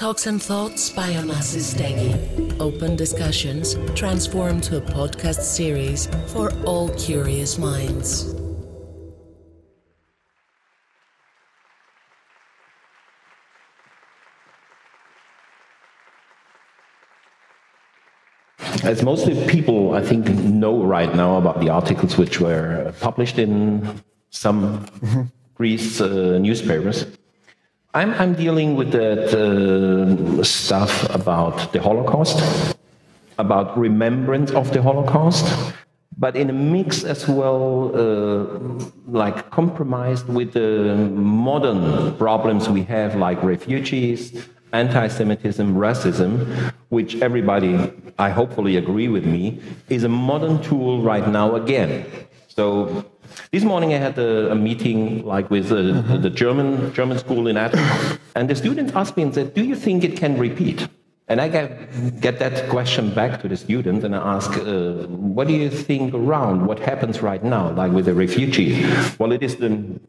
Talks and Thoughts by Onassis Stegi. Open discussions transformed to a podcast series for all curious minds. As mostly people, I think, know right now about the articles which were published in some Greece uh, newspapers, I'm, I'm dealing with that uh, stuff about the Holocaust, about remembrance of the Holocaust, but in a mix as well, uh, like compromised with the modern problems we have, like refugees, anti-Semitism, racism, which everybody, I hopefully agree with me, is a modern tool right now again. So this morning I had a, a meeting like with uh, the German German school in Athens, and the students asked me and said, "Do you think it can repeat?" And I get, get that question back to the student and I ask, uh, what do you think around what happens right now, like with the refugees? Well, it is the,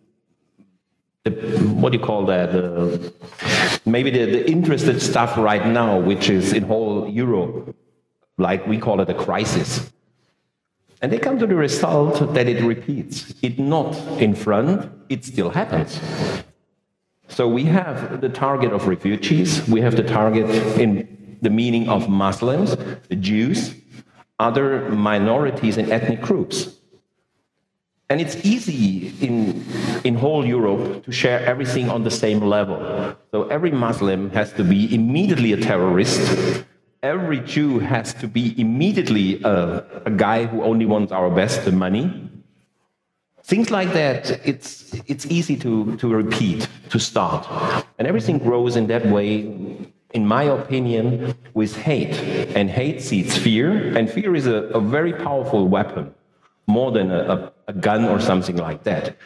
the what do you call that? Uh, maybe the, the interested stuff right now, which is in whole Europe, like we call it a crisis. And they come to the result that it repeats. It not in front, it still happens. So we have the target of refugees, we have the target in the meaning of Muslims, the Jews, other minorities and ethnic groups. And it's easy in, in whole Europe to share everything on the same level. So every Muslim has to be immediately a terrorist. Every Jew has to be immediately a, a guy who only wants our best, the money. Things like that, it's, it's easy to, to repeat, to start. And everything grows in that way, in my opinion, with hate. And hate seeds fear, and fear is a, a very powerful weapon, more than a, a, a gun or something like that.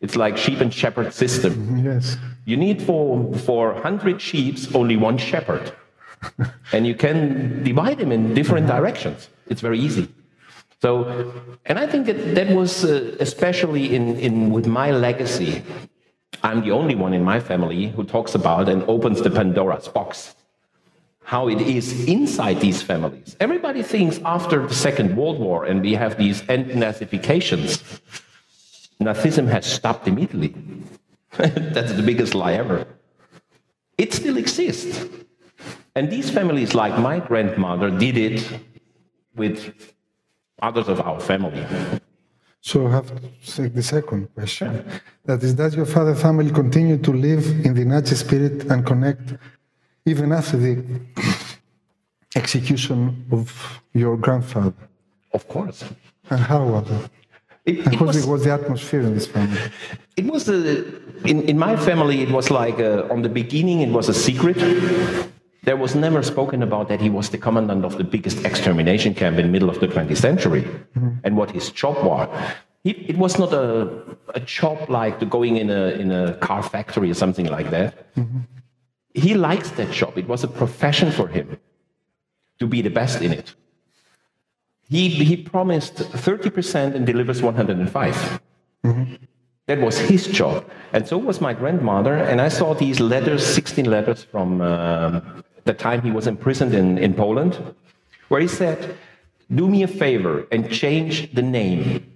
It's like sheep and shepherd system. Yes. You need for, for 100 sheep only one shepherd. and you can divide them in different directions. It's very easy. So, and I think that that was uh, especially in, in with my legacy. I'm the only one in my family who talks about and opens the Pandora's box. How it is inside these families. Everybody thinks after the Second World War and we have these Nazifications, Nazism has stopped immediately. That's the biggest lie ever. It still exists. And these families, like my grandmother, did it with others of our family. So I have to take the second question. That is, does your father family continue to live in the Nazi spirit and connect even after the execution of your grandfather? Of course. And how was it? It, And it was, was the atmosphere in this family? it was a, in, in my family, it was like uh on the beginning, it was a secret. There was never spoken about that he was the commandant of the biggest extermination camp in the middle of the 20th century mm-hmm. and what his job was. He, it was not a, a job like going in a, in a car factory or something like that. Mm-hmm. He likes that job. It was a profession for him to be the best in it. He, he promised 30% and delivers 105. Mm-hmm. That was his job. And so was my grandmother. And I saw these letters, 16 letters from uh, the time he was imprisoned in, in Poland, where he said, Do me a favor and change the name.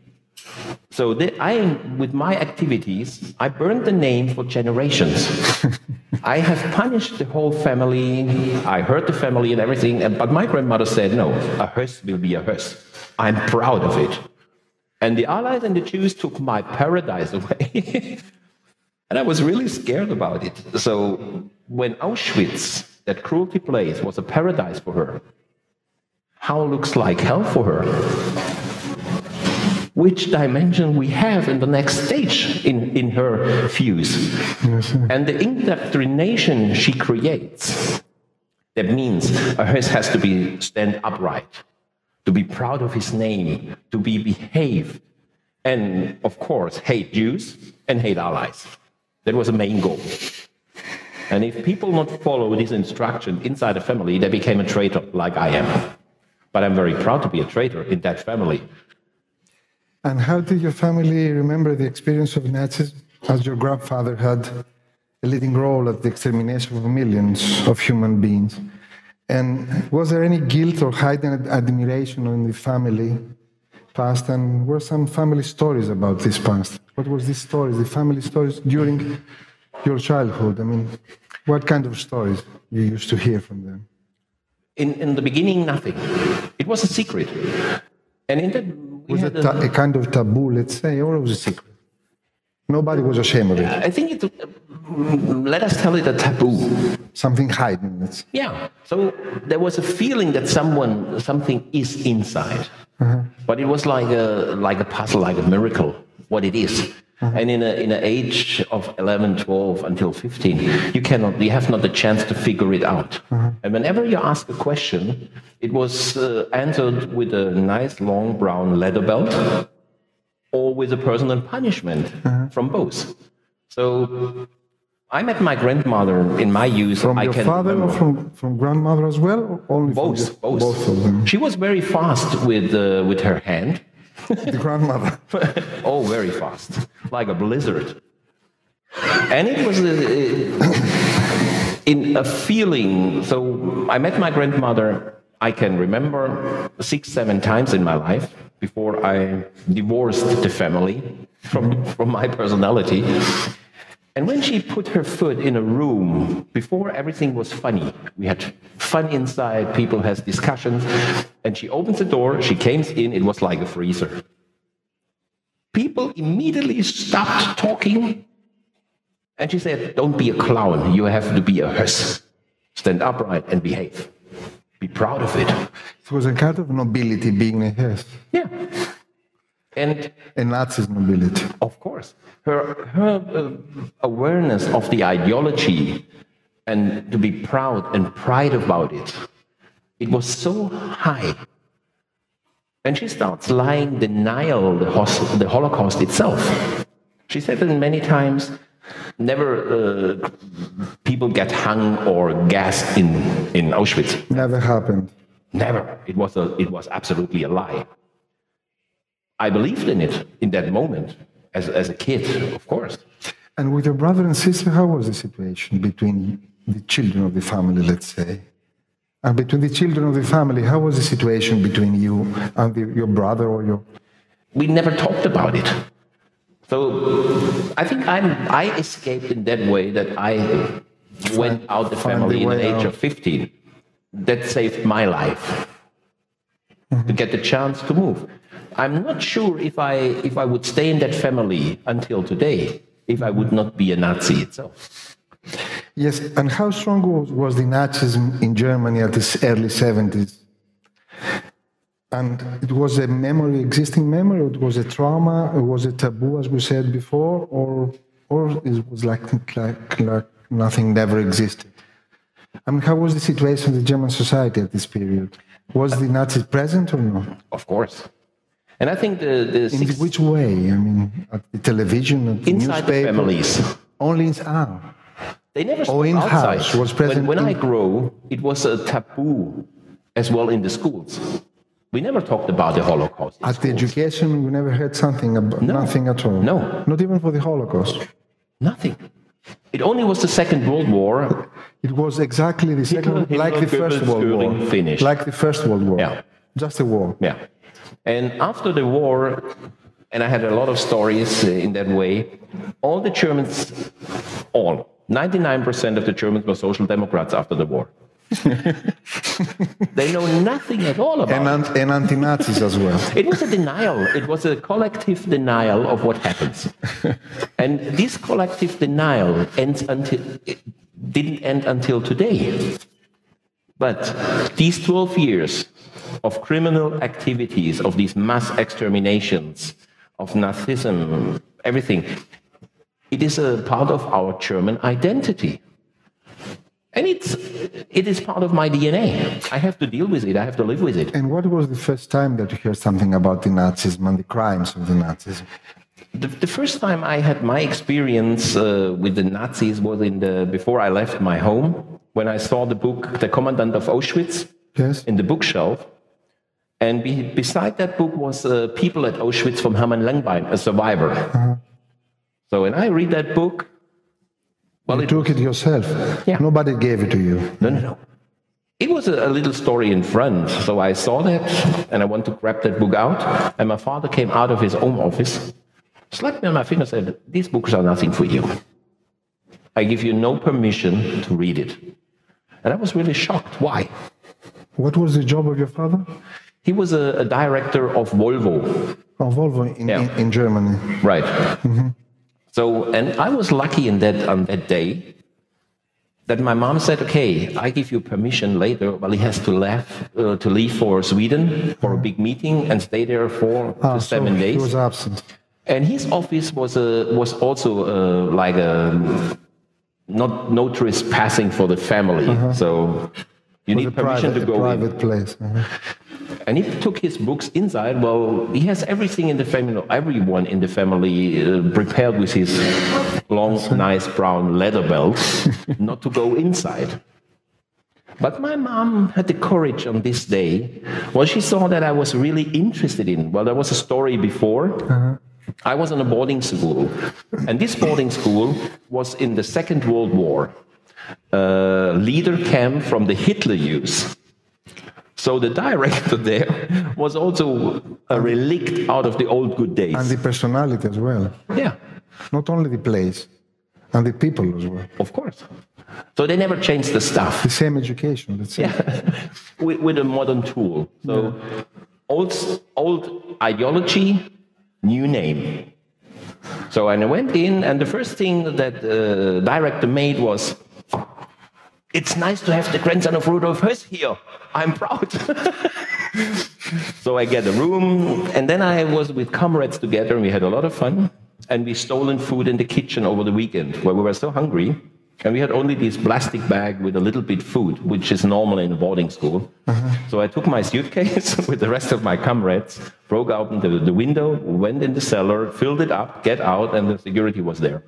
So the, I, with my activities, I burned the name for generations. I have punished the whole family. I hurt the family and everything. But my grandmother said, no, a Höss will be a Höss. I'm proud of it. And the Allies and the Jews took my paradise away. and I was really scared about it. So when Auschwitz, that cruelty place, was a paradise for her, how looks like hell for her? Which dimension we have in the next stage in, in her views. And the indoctrination she creates, that means a Höss has to be stand upright to be proud of his name, to be behaved, and of course, hate Jews and hate allies. That was the main goal. And if people not follow this instruction inside a family, they became a traitor like I am. But I'm very proud to be a traitor in that family. And how did your family remember the experience of Nazis as your grandfather had a leading role at the extermination of millions of human beings. And was there any guilt or hidden admiration in the family past? And were some family stories about this past? What was these stories, the family stories during your childhood? I mean, what kind of stories you used to hear from them? In, in the beginning, nothing. It was a secret. And in that, we Was had it ta- a kind of taboo, let's say, or it was a secret? Nobody was ashamed of it. I think it, mm, let us tell it a taboo. Something hidden. It's, Yeah. So there was a feeling that someone, something is inside, but it was like a like a puzzle, like a miracle. What it is. And in a in an age of 11, 12 until 15, you cannot, you have not the chance to figure it out. And whenever you ask a question, it was uh, answered with a nice long brown leather belt or with a personal punishment from both. So I met my grandmother in my youth. from I your can father remember. or from, from grandmother as well? Or only Both, both. both of them. She was very fast with uh, with her hand. The grandmother. oh, very fast, like a blizzard. And it was uh, in a feeling. So I met my grandmother. I can remember six, seven times in my life before I divorced the family from from my personality. And when she put her foot in a room, before everything was funny, we had fun inside, people had discussions, and she opens the door, she came in, it was like a freezer. People immediately stopped talking, and she said, Don't be a clown, you have to be a Höss. Stand upright and behave. Be proud of it. It was a kind of nobility being a yes, Yeah. And Nazi's nobility. Of course. Her, her uh, awareness of the ideology and to be proud and pride about it, it was so high. And she starts lying denial the, hos- the Holocaust itself. She said that many times, never uh, people get hung or gassed in, in Auschwitz. Never happened. Never. It was, a, it was absolutely a lie. I believed in it in that moment as, as a kid, of course. And with your brother and sister, how was the situation between the children of the family, let's say? And between the children of the family, how was the situation between you and the, your brother or your. We never talked about it. So I think I'm, I escaped in that way that I went out the family in the age out. of 15. That saved my life to mm-hmm. get the chance to move. I'm not sure if I, if I would stay in that family until today, if I would not be a Nazi itself. Yes, and how strong was, was the Nazism in Germany at the early 70s? And it was a memory, existing memory, or it was a trauma, or was it taboo, as we said before, or, or it was like, like, like nothing never existed? I mean, how was the situation in the German society at this period? Was uh, the Nazis present or not? Of course. And I think the, the In six, which way? I mean, at the television, at the inside the newspaper? families, Only in, ah, They never spoke Oh, in outside. house was present When, when I grew, it was a taboo as well in the schools. We never talked about the Holocaust. at the education, we never heard something about No. nothing at all. No. not even for the Holocaust. Nothing. It only was the Second World War. It was exactly the second, Hitler, like the First World War, finished. like the First World War. Yeah. just a war. Yeah. And after the war, and I had a lot of stories uh, in that way, all the Germans, all, 99% of the Germans were social democrats after the war. they know nothing at all about And, it. and anti-Nazis as well. It was a denial. It was a collective denial of what happens. and this collective denial ends until didn't end until today. But these 12 years of criminal activities, of these mass exterminations, of Nazism, everything, it is a part of our German identity. And it's, it is part of my DNA. I have to deal with it. I have to live with it. And what was the first time that you heard something about the Nazism and the crimes of the Nazis? The, the first time I had my experience uh, with the Nazis was in the before I left my home when I saw the book The Commandant of Auschwitz Yes. in the bookshelf, and be, beside that book was uh, People at Auschwitz from Hermann Langbein, a survivor. So when I read that book, Well, you it took it yourself. Yeah. Nobody gave it to you. No, no, no. It was a, a little story in front. So I saw that and I went to grab that book out. And my father came out of his own office, slapped me on my finger and said, These books are nothing for you. I give you no permission to read it. And I was really shocked. Why? What was the job of your father? He was a, a director of Volvo. Oh, Volvo in, Yeah. in, in Germany. Right. So, and I was lucky in that on that day that my mom said, "Okay, I give you permission later." Well, he has to leave uh, to leave for Sweden for a big meeting and stay there for Ah, seven so days. He was absent. And his office was a was also uh, like a not no tourist passing for the family. So you Uh-huh. Need permission private, to go in. private place. Uh-huh. And he took his books inside. Well, he has everything in the family, everyone in the family uh, prepared with his long, nice brown leather belt not to go inside. But my mom had the courage on this day. Well, she saw that I was really interested in. Well, there was a story before. I was in a boarding school, and this boarding school was in the Second World War, uh, leader camp from the Hitler Youth. So the director there was also a relict out of the old good days. And the personality as well. yeah, Not only the place, and the people as well. of course. So they never changed the stuff. The same education, let's say. with, with a modern tool. So old, old ideology, new name. So and I went in, and the first thing that the director made was, "It's nice to have the grandson of Rudolf Höss here. I'm proud." so I get a room, and then I was with comrades together, and we had a lot of fun. And we stolen food in the kitchen over the weekend, where we were so hungry, and we had only this plastic bag with a little bit food, which is normal in a boarding school. Mm-hmm. So I took my suitcase with the rest of my comrades, broke open the, the window, went in the cellar, filled it up, get out, and the security was there.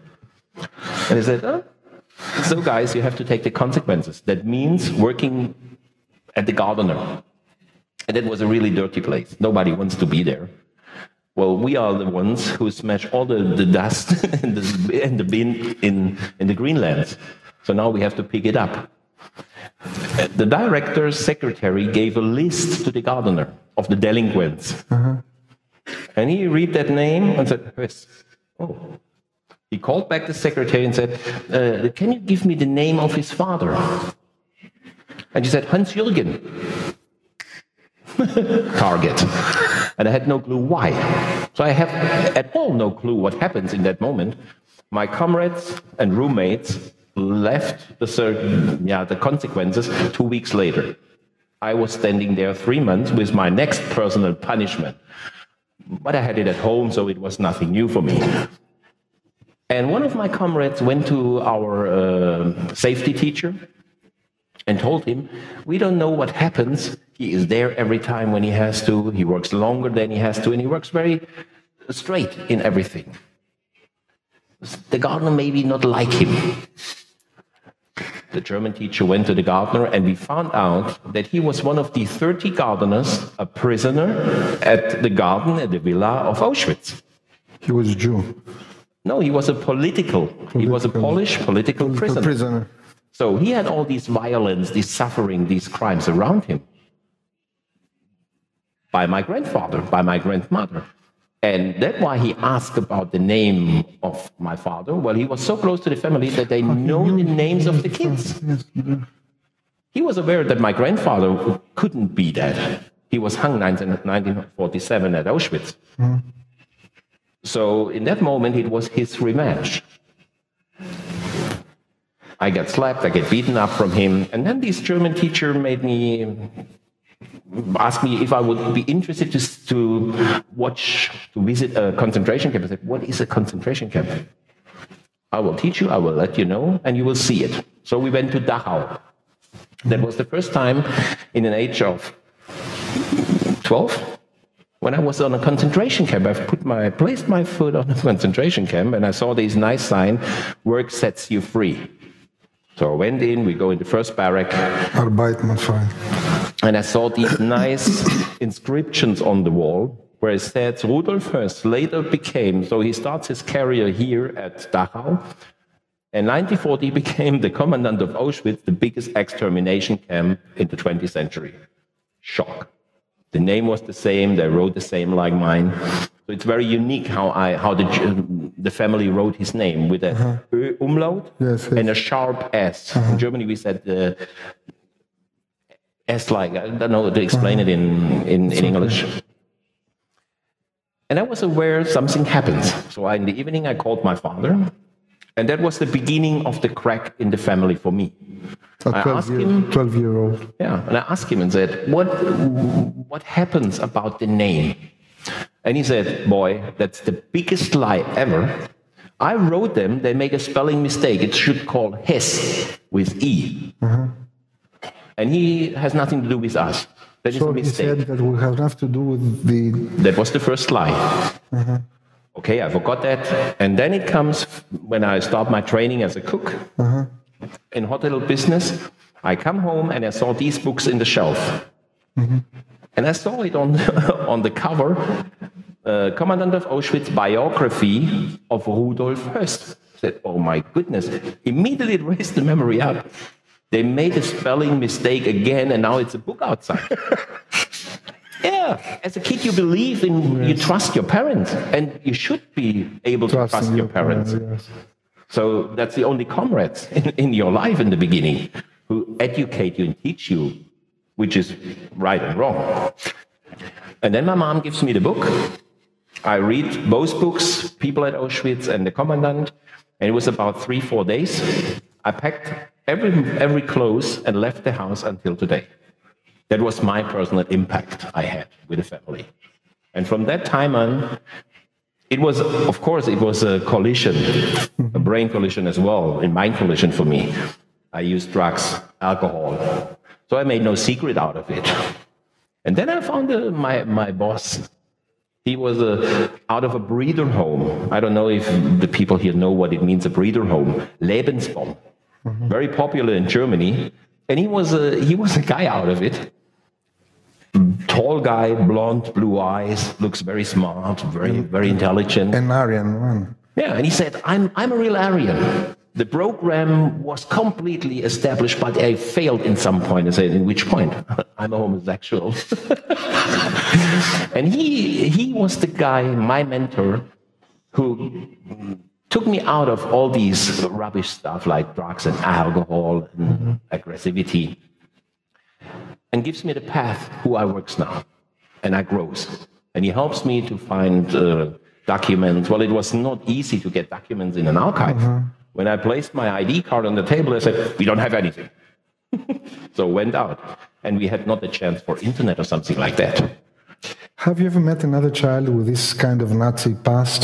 And he said, oh, so guys, you have to take the consequences. That means working at the gardener. And it was a really dirty place. Nobody wants to be there. Well, we are the ones who smash all the, the dust in the, in the bin in, in the Greenlands. So now we have to pick it up. The director's secretary gave a list to the gardener of the delinquents. Uh-huh. And he read that name and said, "Yes." Oh. He called back the secretary and said, uh, Can you give me the name of his father? And she said, Hans Jürgen. Target. And I had no clue why. So I have at all no clue what happens in that moment. My comrades and roommates left the, cir- yeah, the consequences two weeks later. I was standing there three months with my next personal punishment. But I had it at home, so it was nothing new for me. And one of my comrades went to our uh, safety teacher and told him, We don't know what happens. He is there every time when he has to. He works longer than he has to, and he works very straight in everything. The gardener maybe not like him. The German teacher went to the gardener, and we found out that he was one of the 30 gardeners, a prisoner at the garden at the villa of Auschwitz. He was a Jew. No, he was a political. He was a Polish political A prisoner. prisoner. So he had all these violence, these suffering, these crimes around him. By my grandfather, by my grandmother. And that's why he asked about the name of my father. Well, he was so close to the family that they know the names of the kids. He was aware that my grandfather couldn't be dead. He was hung in 1947 at Auschwitz. So in that moment, it was his revenge. I got slapped, I get beaten up from him, and then this German teacher made me ask me if I would be interested to, to watch, to visit a concentration camp. I said, What is a concentration camp? I will teach you, I will let you know, and you will see it. So we went to Dachau. That was the first time in an age of 12 when I was on a concentration camp. I put my, placed my foot on a concentration camp and I saw this nice sign, work sets you free. So I went in, we go in the first barrack, Arbeit macht frei. and I saw these nice inscriptions on the wall where it said Rudolf Höss later became, so he starts his career here at Dachau, And 1940 became the commandant of Auschwitz, the biggest extermination camp in the 20th century. Shock. The name was the same, they wrote the same like mine. So it's very unique how, I, how the, the family wrote his name with a uh-huh. Ö umlaut yes, yes. and a sharp S. Uh-huh. In Germany, we said uh, S like, I don't know to explain uh-huh. it in, in, in English. And I was aware something happened. So I, in the evening, I called my father and that was the beginning of the crack in the family for me. A 12 year, him, 12 year old. Yeah, and I asked him and said, what, what happens about the name? And he said, Boy, that's the biggest lie ever. I wrote them, they make a spelling mistake. It should call Hess with E. Uh-huh. And he has nothing to do with us. That so is a mistake. he said that we have nothing to do with the. That was the first lie. Uh-huh. Okay, I forgot that. And then it comes when I start my training as a cook uh-huh. in hotel business. I come home and I saw these books in the shelf. Mm-hmm. And I saw it on, on the cover uh, Commandant of Auschwitz biography of Rudolf Höss. I said, oh my goodness. Immediately it raised the memory up. They made a spelling mistake again, and now it's a book outside. Yeah, as a kid, you believe in, yes. you trust your parents, and you should be able to trust your parents. yes. So that's the only comrades in, in your life in the beginning who educate you and teach you which is right and wrong. And then my mom gives me the book. I read both books, People at Auschwitz and The Commandant, and it was about three, four days. I packed every, every clothes and left the house until today. That was my personal impact I had with the family. And from that time on, it was, of course, it was a collision, a brain collision as well, a mind collision for me. I used drugs, alcohol. So I made no secret out of it. And then I found uh, my, my boss. He was uh, out of a breeder home. I don't know if the people here know what it means, a breeder home. Lebensborn. Mm-hmm. Very popular in Germany. And he was, a, he was a guy out of it tall guy, blonde, blue eyes, looks very smart, very, very intelligent. An Aryan one. Yeah, and he said, I'm, I'm a real Aryan. The program was completely established, but I failed in some point. I said, in which point? I'm a homosexual. and he, he was the guy, my mentor, who took me out of all these rubbish stuff like drugs and alcohol and mm-hmm. aggressivity and gives me the path who I works now. And I grows. And he helps me to find uh, documents. Well, it was not easy to get documents in an archive. Mm-hmm. When I placed my ID card on the table, I said, we don't have anything. so went out. And we had not a chance for internet or something like that. Have you ever met another child with this kind of Nazi past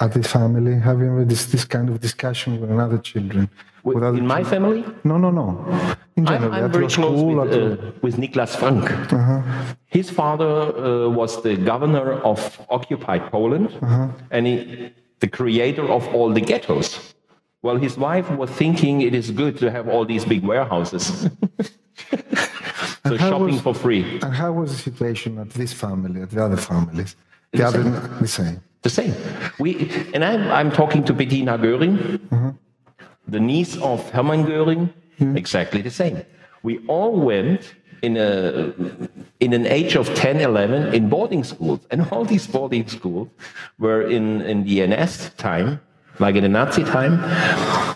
at the family? having this, this kind of discussion with another children? With, with in my family? No, no, no. In general, I'm, I'm very close with, uh, with Niklas Frank. Uh-huh. His father uh, was the governor of occupied Poland uh-huh. and he, the creator of all the ghettos. Well, his wife was thinking it is good to have all these big warehouses. so shopping was, for free. And how was the situation at this family, at the other families? The, the other, same. the same. The same. We, and I'm, I'm talking to Bettina Göring, uh-huh. the niece of Hermann Göring, mm-hmm. exactly the same. We all went in, a, in an age of 10, 11 in boarding schools. And all these boarding schools were in, in the NS time, like in the Nazi time,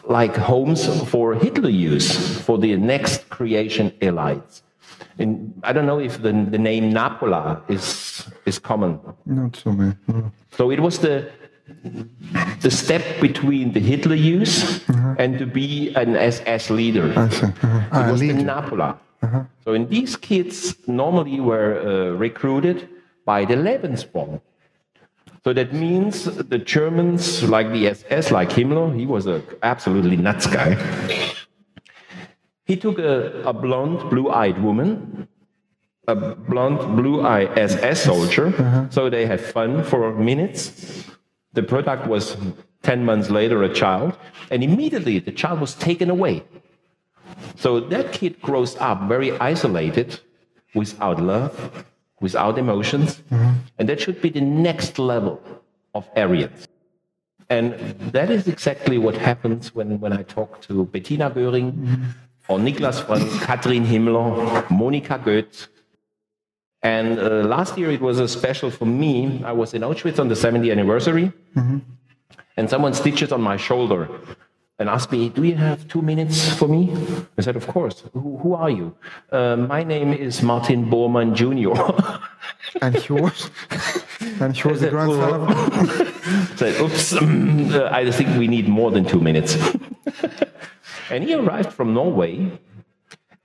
like homes for Hitler Youth, for the next creation elites. In, I don't know if the, the name Napola is, is common. Not so many. No. So it was the, the step between the Hitler Youth uh-huh. and to be an SS leader. Uh-huh. Ah, it was leader. the Napola. Uh-huh. So in these kids normally were uh, recruited by the Lebensborn. So that means the Germans, like the SS, like Himmler, he was an absolutely nuts guy. He took a, a blonde, blue eyed woman, a blonde, blue eyed SS soldier, uh-huh. so they had fun for minutes. The product was 10 months later a child, and immediately the child was taken away. So that kid grows up very isolated, without love, without emotions, mm-hmm. and that should be the next level of Aryans. And that is exactly what happens when, when I talk to Bettina Göring, or Niklas Frank, Katrin Himmler, Monika Goeth. And uh, last year it was a special for me. I was in Auschwitz on the 70th anniversary, and someone stitches on my shoulder and asked me, Do you have two minutes for me? I said, Of course. Who, who are you? Uh, my name is Martin Bormann Jr. And he was, and he was the grandson of. said, Oops, um, uh, I think we need more than two minutes. and he arrived from Norway,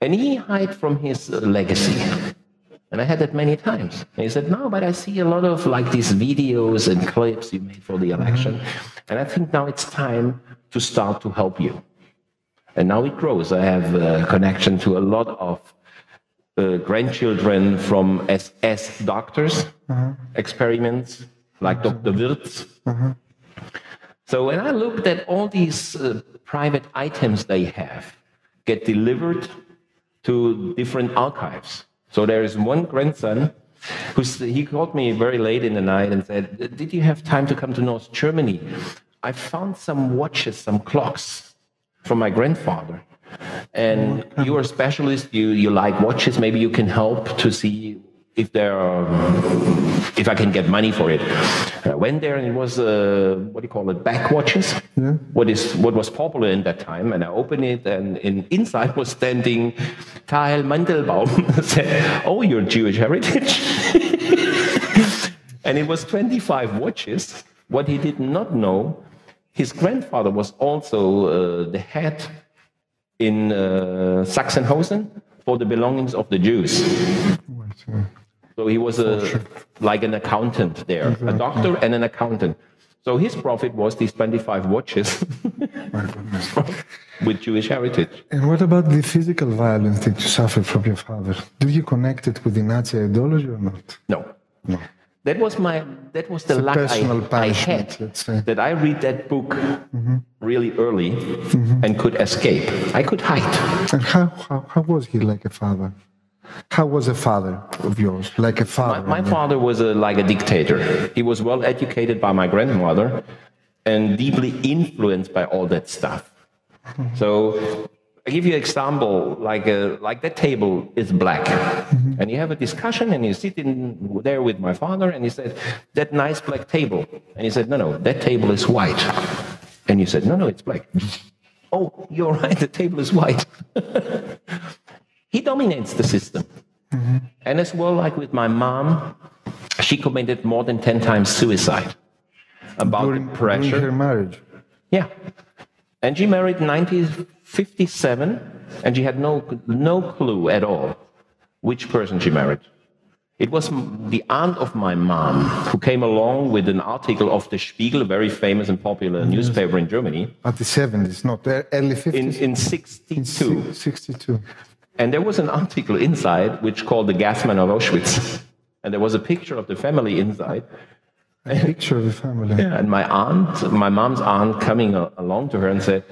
and he hid from his legacy. And I had that many times. And he said, No, but I see a lot of like these videos and clips you made for the election. And I think now it's time to start to help you. And now it grows. I have a connection to a lot of uh, grandchildren from SS doctors, experiments, like Dr. Wirths. So when I looked at all these uh, private items they have get delivered to different archives. So there is one grandson who he called me very late in the night and said, "Did you have time to come to North Germany? I found some watches, some clocks from my grandfather." And you're a specialist. You you like watches. Maybe you can help to see if there are, if I can get money for it. And I went there and it was uh, what do you call it? Back watches. Yeah. What is what was popular in that time. And I opened it and in, inside was standing Tahel Mandelbaum. said, "Oh, you're Jewish heritage." and it was 25 watches. What he did not know, his grandfather was also uh, the head in uh, Sachsenhausen for the belongings of the Jews. So he was a, like an accountant there, a mm-hmm. doctor mm-hmm. and an accountant. So his profit was these 25 watches with Jewish heritage. And what about the physical violence that you suffered from your father? Do you connect it with the Nazi ideology or not? No. No. That was my that was the It's luck I, I had let's say. that I read that book mm-hmm. really early and could escape. I could hide. And how, how, how was he like a father? How was a father of yours? Like a father? my father was a, like a dictator. He was well educated by my grandmother and deeply influenced by all that stuff. So I give you an example, like a, like that table is black, mm-hmm. and you have a discussion, and you sit in there with my father, and he said, "That nice black table," and he said, "No, no, that table is white," and you said, "No, no, it's black." Mm-hmm. oh, you're right, the table is white. he dominates the system, mm-hmm. and as well, like with my mom, she committed more than ten times suicide about during, the during pressure. her marriage? Yeah. And she married in 1957, and she had no, no clue at all which person she married. It was the aunt of my mom who came along with an article of the Spiegel, a very famous and popular newspaper in Germany, At the 70s, not the early 50s? in, in 62. Si- 62. And there was an article inside which called The Gasman of Auschwitz. And there was a picture of the family inside. A picture of the family. Yeah, and my aunt, my mom's aunt, coming along to her and said,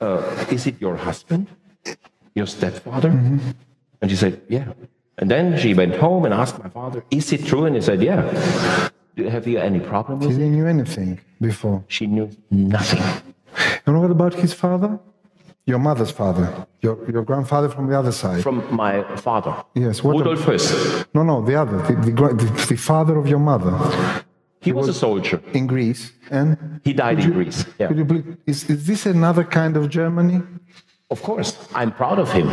uh, "Is it your husband, your stepfather?" And she said, "Yeah." And then she went home and asked my father, "Is it true?" And he said, "Yeah." Have you any problem with it? didn't knew anything before. She knew nothing. And what about his father? Your mother's father. Your, your grandfather from the other side. From my father, yes. What Rudolf Höss. no, no, the other. The, the, the, the father of your mother He was a soldier. in Greece. And He died in Greece. Yeah. could you believe, is, is this another kind of Germany? Of course, I'm proud of him.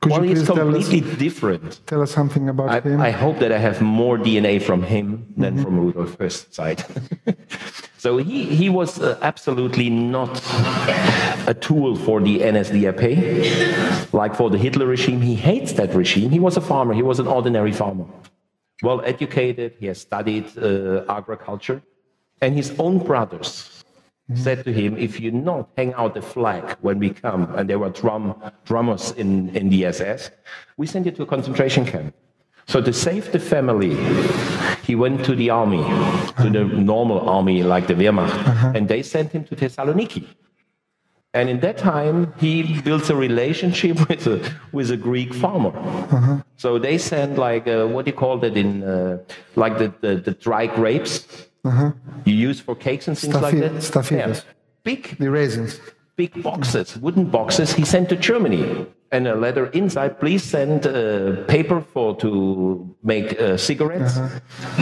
Could well, you he's please tell us, completely different. tell us something about I, him? I hope that I have more DNA from him than mm-hmm. from Rudolf Höss's side. so he, he was uh, absolutely not a tool for the NSDAP. Like for the Hitler regime, he hates that regime. He was a farmer, he was an ordinary farmer. Well educated, he has studied uh, agriculture. And his own brothers said to him, if you not hang out the flag when we come, and there were drum, drummers in, in the SS, we send you to a concentration camp. So to save the family, he went to the army, to the normal army like the Wehrmacht, and they sent him to Thessaloniki. And in that time, he built a relationship with a, with a Greek farmer. So they sent like, uh, what do you call that in, uh, like the, the, the dry grapes? you use for cakes and things like that. staffitas. Big The raisins. big boxes, wooden boxes, he sent to Germany. And a letter inside, please send uh, paper for to make uh, cigarettes.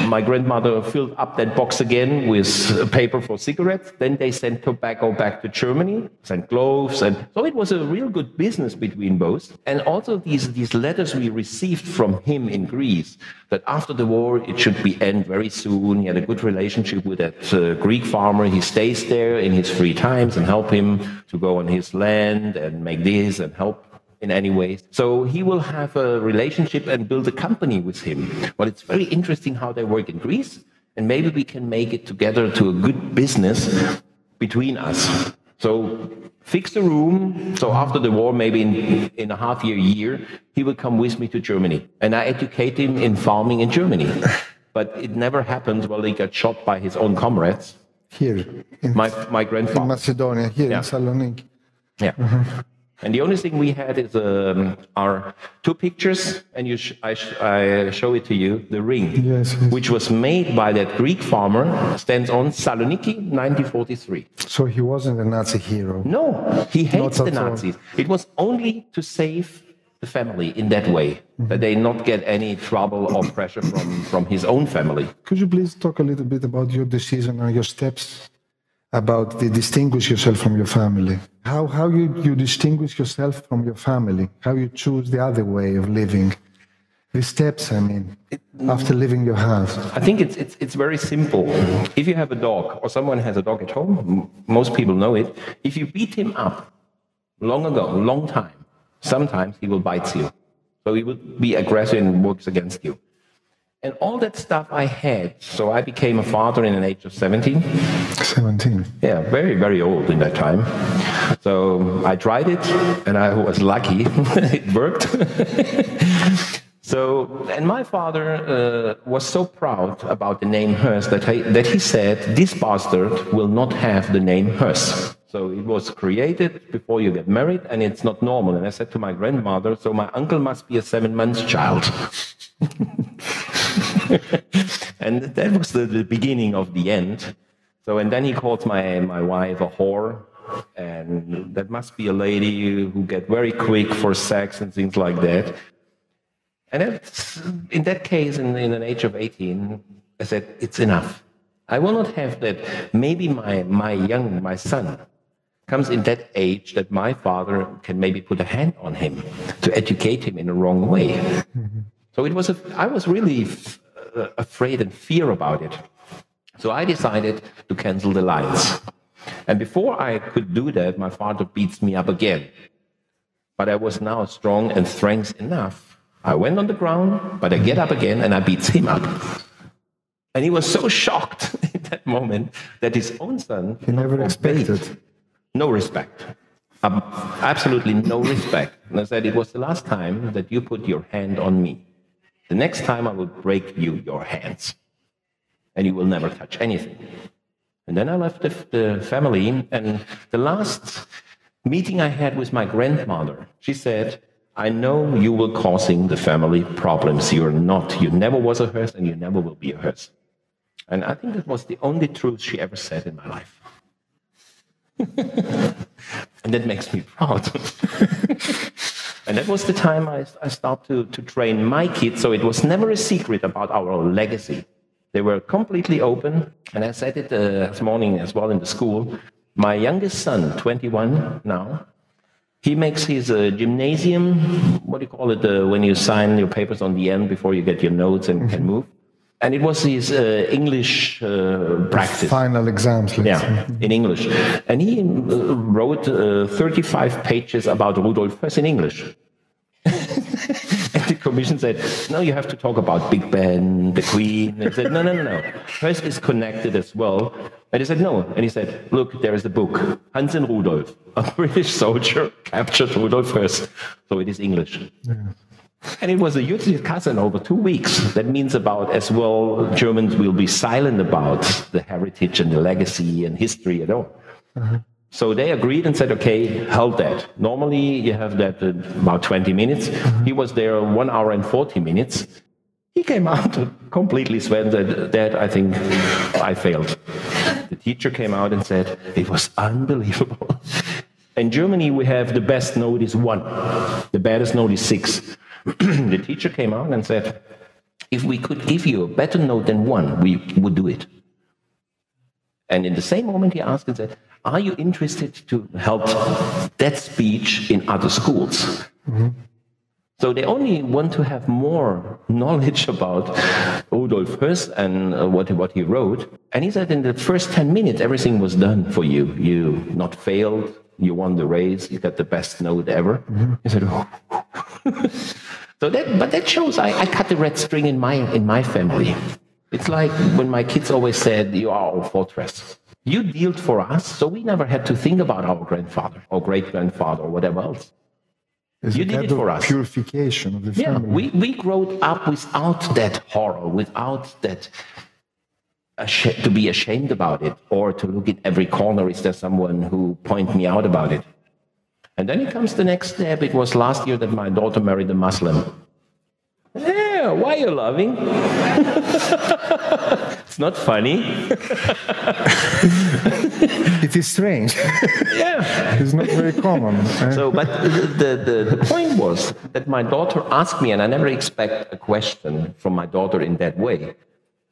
My grandmother filled up that box again with uh, paper for cigarettes. Then they sent tobacco back to Germany, sent gloves, and so it was a real good business between both. And also these these letters we received from him in Greece that after the war it should be end very soon. He had a good relationship with that uh, Greek farmer. He stays there in his free times and help him to go on his land and make this and help in any ways. So he will have a relationship and build a company with him. Well, it's very interesting how they work in Greece, and maybe we can make it together to a good business between us. So fix the room. So after the war, maybe in, in a half year, year, he will come with me to Germany, and I educate him in farming in Germany. But it never happened. Well, he got shot by his own comrades. Here in, My my in grandfather. Macedonia, here Yeah. in Saloniki. Yeah. Mm-hmm. And the only thing we had is um, our two pictures, and you sh- I, sh- I show it to you, the ring, Yes, yes. which was made by that Greek farmer, stands on Saloniki, 1943. So he wasn't a Nazi hero. No, he hates the at all. Nazis. It was only to save the family in that way, that they not get any trouble or pressure from, from his own family. Could you please talk a little bit about your decision and your steps about the distinguish yourself from your family? How, how you, you distinguish yourself from your family? How you choose the other way of living? The steps, I mean, after leaving your house. I think it's, it's, it's very simple. If you have a dog, or someone has a dog at home, most people know it, if you beat him up long ago, long time, sometimes he will bite you. So he will be aggressive and works against you. And all that stuff I had, so I became a father in an age of 17. 17. Yeah, very, very old in that time. So I tried it, and I was lucky. it worked. so, and my father uh, was so proud about the name Höss that, he that he said, This bastard will not have the name Höss. So it was created before you get married, and it's not normal. And I said to my grandmother, So my uncle must be a seven months child. and that was the, the beginning of the end. So, and then he called my, my wife a whore, and that must be a lady who get very quick for sex and things like that. And in that case, in, in an age of 18, I said, it's enough. I will not have that. Maybe my, my young, my son comes in that age that my father can maybe put a hand on him to educate him in a wrong way. So it was a, I was really f- uh, afraid and fear about it. So I decided to cancel the lines. And before I could do that, my father beats me up again. But I was now strong and strength enough. I went on the ground, but I get up again and I beat him up. And he was so shocked in that moment that his own son He never obeyed. expected. No respect. Absolutely no respect. And I said, It was the last time that you put your hand on me. The next time I will break you your hands. And you will never touch anything. And then I left the, the family. And the last meeting I had with my grandmother, she said, I know you were causing the family problems. You're not. You never was a Höss and you never will be a Höss. And I think that was the only truth she ever said in my life. and that makes me proud. and that was the time I, I started to, to train my kids, so it was never a secret about our legacy. They were completely open, and I said it uh, this morning as well in the school. My youngest son, 21 now, he makes his uh, gymnasium, what do you call it, uh, when you sign your papers on the end before you get your notes and can move. And it was his uh, English uh, practice. Final exams. let's say. Yeah, in English. And he uh, wrote uh, 35 pages about Rudolf Hess in English. and the commission said, no, you have to talk about Big Ben, the Queen. And said, no, no, no, no. Hess is connected as well. And he said, no. And he said, look, there is a book, Hanns and Rudolf. A British soldier captured Rudolf Hess. So it is English. And it was a huge discussion over two weeks. That means about as well Germans will be silent about the heritage and the legacy and history at all. Uh-huh. So they agreed and said, okay, hold that. Normally you have that about 20 minutes. Uh-huh. He was there one hour and 40 minutes. He came out completely sweating. Said, Dad, I think I failed. The teacher came out and said, It was unbelievable. In Germany, we have the best note is one, the baddest note is six. the teacher came out and said, If we could give you a better note than one, we would do it. And in the same moment, he asked and said, Are you interested to help that speech in other schools? So they only want to have more knowledge about Rudolf Höss and uh, what, what he wrote. And he said in the first 10 minutes, everything was done for you. You not failed, you won the race, you got the best note ever. He said, oh. so that, but that shows I, I cut the red string in my, in my family. It's like when my kids always said, You are our fortress. You dealt for us, so we never had to think about our grandfather or great grandfather or whatever else. There's You did it for us. purification of the Yeah, family. we, we grew up without that horror, without that to be ashamed about it, or to look in every corner. Is there someone who point me out about it? And then it comes the next step. It was last year that my daughter married a Muslim. Yeah, why are you laughing? it's not funny. It is strange. Yeah. it's not very common. eh? So, but the, the, the point was that my daughter asked me, and I never expect a question from my daughter in that way.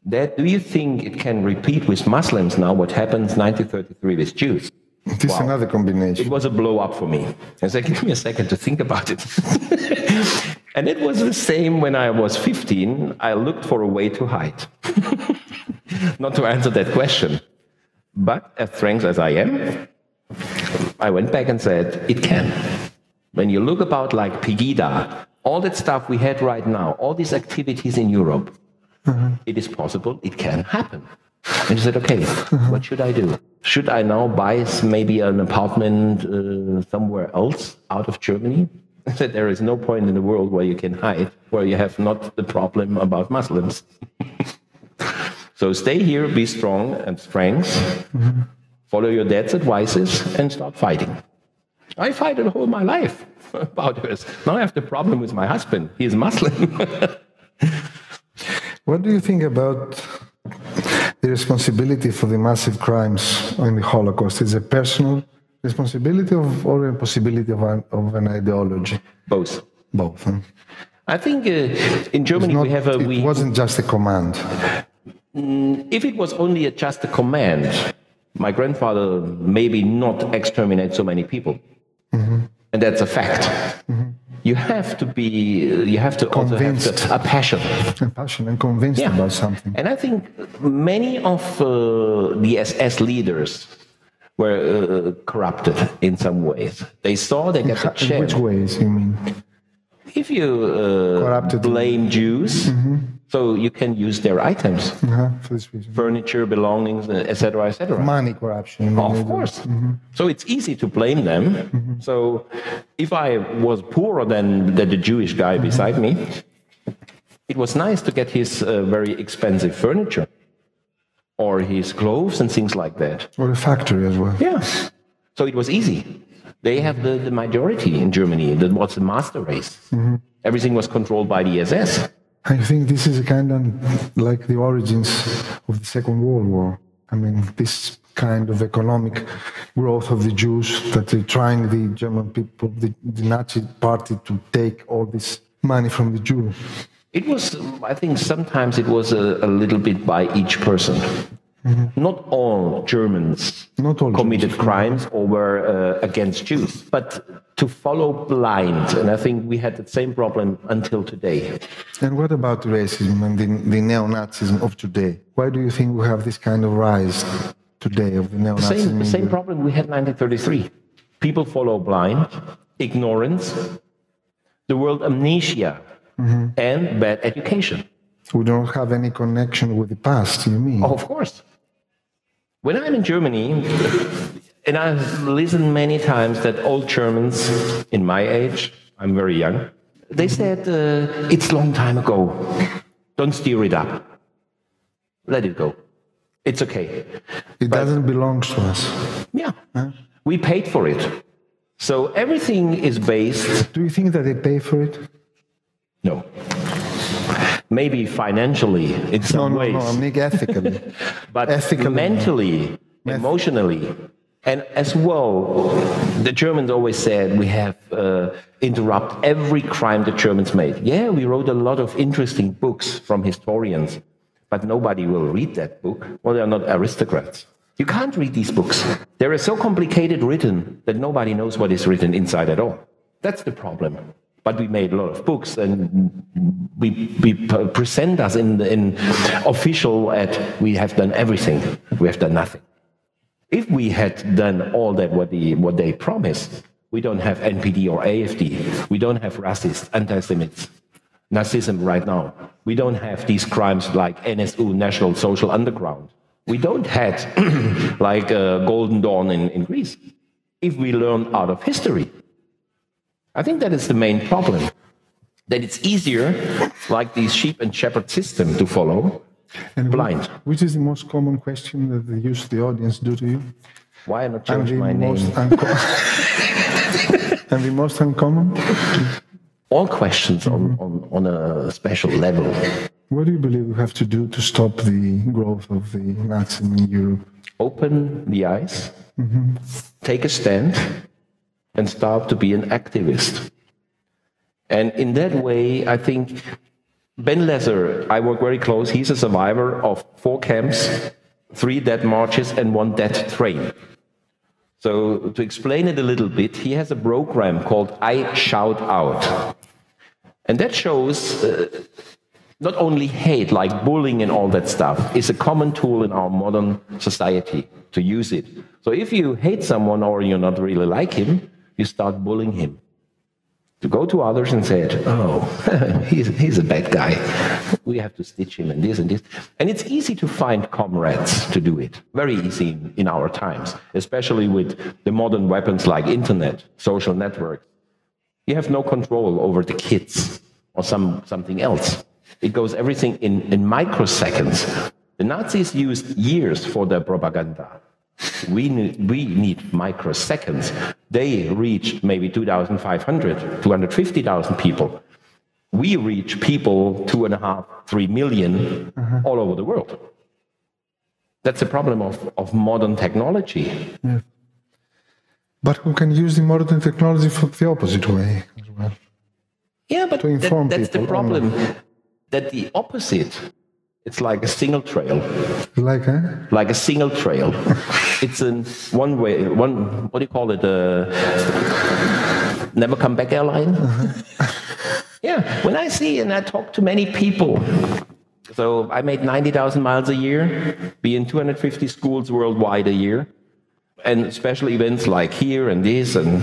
Dad, do you think it can repeat with Muslims now what happens 1933 with Jews? It is another combination. It was a blow up for me. I said, give me a second to think about it. and it was the same when I was 15. I looked for a way to hide. Not to answer that question. But as frank as I am, I went back and said, it can. When you look about like Pegida, all that stuff we had right now, all these activities in Europe, uh-huh. it is possible, it can happen. And he said, okay, uh-huh. what should I do? Should I now buy maybe an apartment uh, somewhere else out of Germany? I said, there is no point in the world where you can hide, where you have not the problem about Muslims. so stay here, be strong and frank, follow your dad's advices, and start fighting. I fight it all my life about this. Now I have the problem with my husband. He is Muslim. What do you think about the responsibility for the massive crimes in the Holocaust? Is a personal responsibility of, or a possibility of an, of an ideology? Both. Both. huh? I think uh, in Germany Not- we have a it we. wasn't just a command. Mm, if it was only a, just a command, my grandfather maybe not exterminate so many people, mm-hmm. and that's a fact. Mm-hmm. You have to be. You have to also have a passion. And passion and convinced Yeah. about something. And I think many of uh, the SS leaders were uh, corrupted in some ways. They saw they got the In which ways, you mean? If you uh, blame Jews, so you can use their items, Uh-huh, for this reason. furniture, belongings, etc., etc. Money corruption. Of course. So it's easy to blame them. So if I was poorer than, than the Jewish guy beside me, it was nice to get his uh, very expensive furniture or his clothes and things like that. Or a factory as well. Yeah. So it was easy. They have the, the majority in Germany. That was the master race. Everything was controlled by the SS. I think this is kind of like the origins of the Second World War. I mean, this kind of economic growth of the Jews that they're trying the German people, the, the Nazi party, to take all this money from the Jews. It was, I think, sometimes it was a, a little bit by each person. Not all Germans Not all committed crimes or were uh, against Jews, but to follow blind. And I think we had the same problem until today. And what about racism and the, the neo-Nazism of today? Why do you think we have this kind of rise today of the The neo-Nazism? same, the same problem we had in 1933. People follow blind, ignorance, the world amnesia, and bad education. We don't have any connection with the past, you mean? Oh, of course. When I'm in Germany, and I've listened many times that old Germans in my age, I'm very young, they said, uh, it's a long time ago. Don't stir it up. Let it go. It's okay. it doesn't belong to us. Yeah. We paid for it. So everything is based. Do you think that they pay for it? No. Maybe financially in No, some no, ways, no, mean ethically. but ethically, mentally, emotionally, and as well, the Germans always said we have uh, interrupt every crime the Germans made. Yeah, we wrote a lot of interesting books from historians, but nobody will read that book. Well, they are not aristocrats. You can't read these books. They're so complicated written that nobody knows what is written inside at all. That's the problem. But we made a lot of books, and we, we present us in, in official at we have done everything. We have done nothing. If we had done all that what, the, what they promised, we don't have NPD or AFD. We don't have racists, anti-Semites, Nazism right now. We don't have these crimes like NSU, National Social Underground. We don't have like uh, Golden Dawn in, in Greece. If we learn out of history, I think that is the main problem. That it's easier, like the sheep and shepherd system, to follow And blind. Which is the most common question that the use the audience do to you? Why not And change the my name? and the most uncommon? All questions on, mm-hmm. on, on a special level. What do you believe we have to do to stop the growth of the Nazism in Europe? Open the eyes, mm-hmm. take a stand, and start to be an activist. And in that way, I think Ben Lesser, I work very close, he's a survivor of four camps, three dead marches, and one dead train. So, to explain it a little bit, he has a program called I Shout Out. And that shows uh, not only hate, like bullying and all that stuff, is a common tool in our modern society to use it. So if you hate someone or you're not really like him, you start bullying him. To go to others and say, oh, he's, he's a bad guy. We have to stitch him and this and this. And it's easy to find comrades to do it. Very easy in, our times, especially with the modern weapons like internet, social networks. You have no control over the kids or some, something else. It goes everything in, in microseconds. The Nazis used years for their propaganda. We need, we need microseconds. They reach maybe 2,500, 250,000 people. We reach people two and a half, three million uh-huh. all over the world. That's a problem of, of modern technology. But who can use the modern technology for the opposite way as well? Yeah, but To inform that, that's the problem. That the opposite, it's like a single trail. Like, eh? like a single trail. it's an one way, one, what do you call it? Uh, never come back airline? yeah, when I see and I talk to many people, so I made 90,000 miles a year, be in 250 schools worldwide a year, and special events like here and this, and,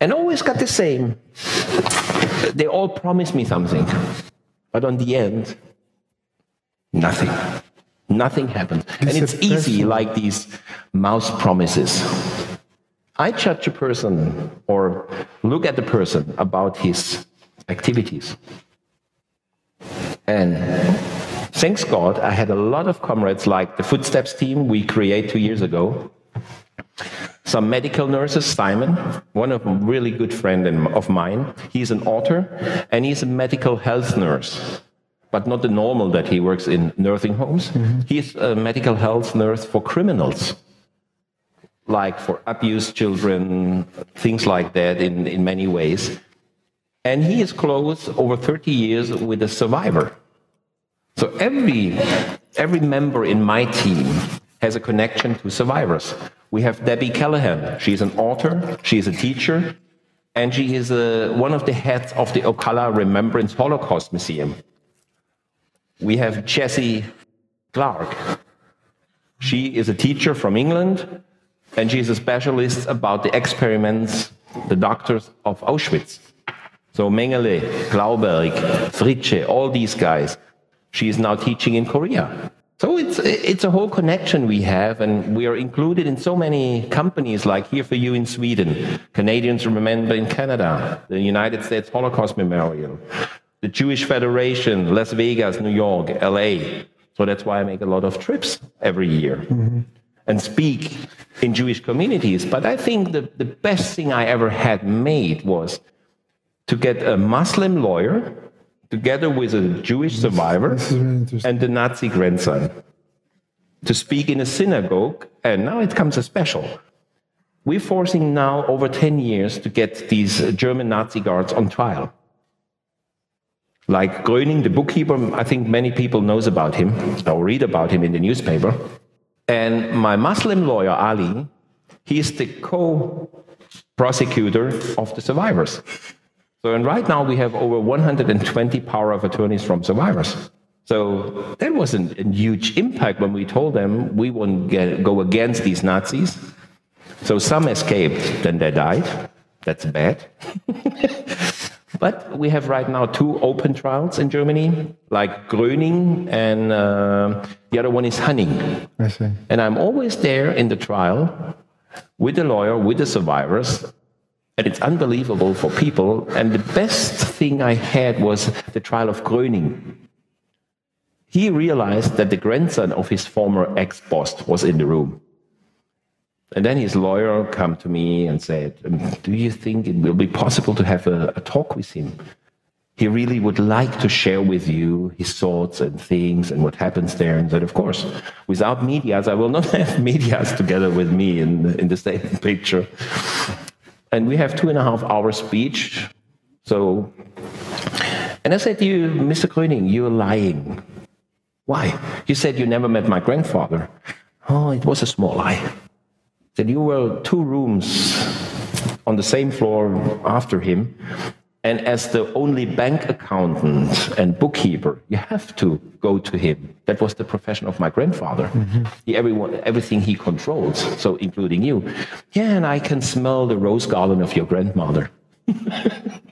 and always got the same. They all promise me something, but on the end, nothing. Nothing happens. And it's easy, like these mouse promises. I judge a person or look at the person about his activities. And thanks God, I had a lot of comrades like the Footsteps team we created two years ago. Some medical nurses, Simon, one of them, really good friend of mine. He's an author and he's a medical health nurse but not the normal that he works in nursing homes. He's a medical health nurse for criminals, like for abused children, things like that in, in many ways. And he is close over 30 years with a survivor. So every, every member in my team has a connection to survivors. We have Debbie Callahan. She's an author, she's a teacher, and she is uh, one of the heads of the Ocala Remembrance Holocaust Museum. We have Jessie Clark. She is a teacher from England, and she's a specialist about the experiments, the doctors of Auschwitz. So Mengele, Clauberg, Fritsche, all these guys. She is now teaching in Korea. So it's, it's a whole connection we have, and we are included in so many companies like Here for You in Sweden, Canadians Remember in Canada, the United States Holocaust Memorial, the Jewish Federation, Las Vegas, New York, LA. So that's why I make a lot of trips every year mm-hmm. and speak in Jewish communities. But I think the, the best thing I ever had made was to get a Muslim lawyer together with a Jewish survivor This is very and the Nazi grandson, to speak in a synagogue. And now it comes a special. We're forcing now over 10 years to get these German Nazi guards on trial. Like Gröning, the bookkeeper, I think many people knows about him or read about him in the newspaper. And my Muslim lawyer, Ali, he is the co-prosecutor of the survivors. So, and right now we have over 120 power of attorneys from survivors. So that was an, a huge impact when we told them we won't get, go against these Nazis. So some escaped, then they died. That's bad. but we have right now two open trials in Germany, like Gröning, and uh, the other one is Hanning. I see. And I'm always there in the trial with the lawyer, with the survivors. And it's unbelievable for people. And the best thing I had was the trial of Gröning. He realized that the grandson of his former ex boss was in the room. And then his lawyer come to me and said, "Um, "Do you think it will be possible to have a, a talk with him? He really would like to share with you his thoughts and things and what happens there." And said, "Of course, without medias, I will not have medias together with me in in the same picture." And we have two and a half hour speech. So, and I said to you, Mr. Gröning, you're lying. Why? You said you never met my grandfather. Oh, it was a small lie that you were two rooms on the same floor after him. And as the only bank accountant and bookkeeper, you have to go to him. That was the profession of my grandfather. Mm-hmm. He, everyone, everything he controls, so including you. Yeah, and I can smell the rose garden of your grandmother.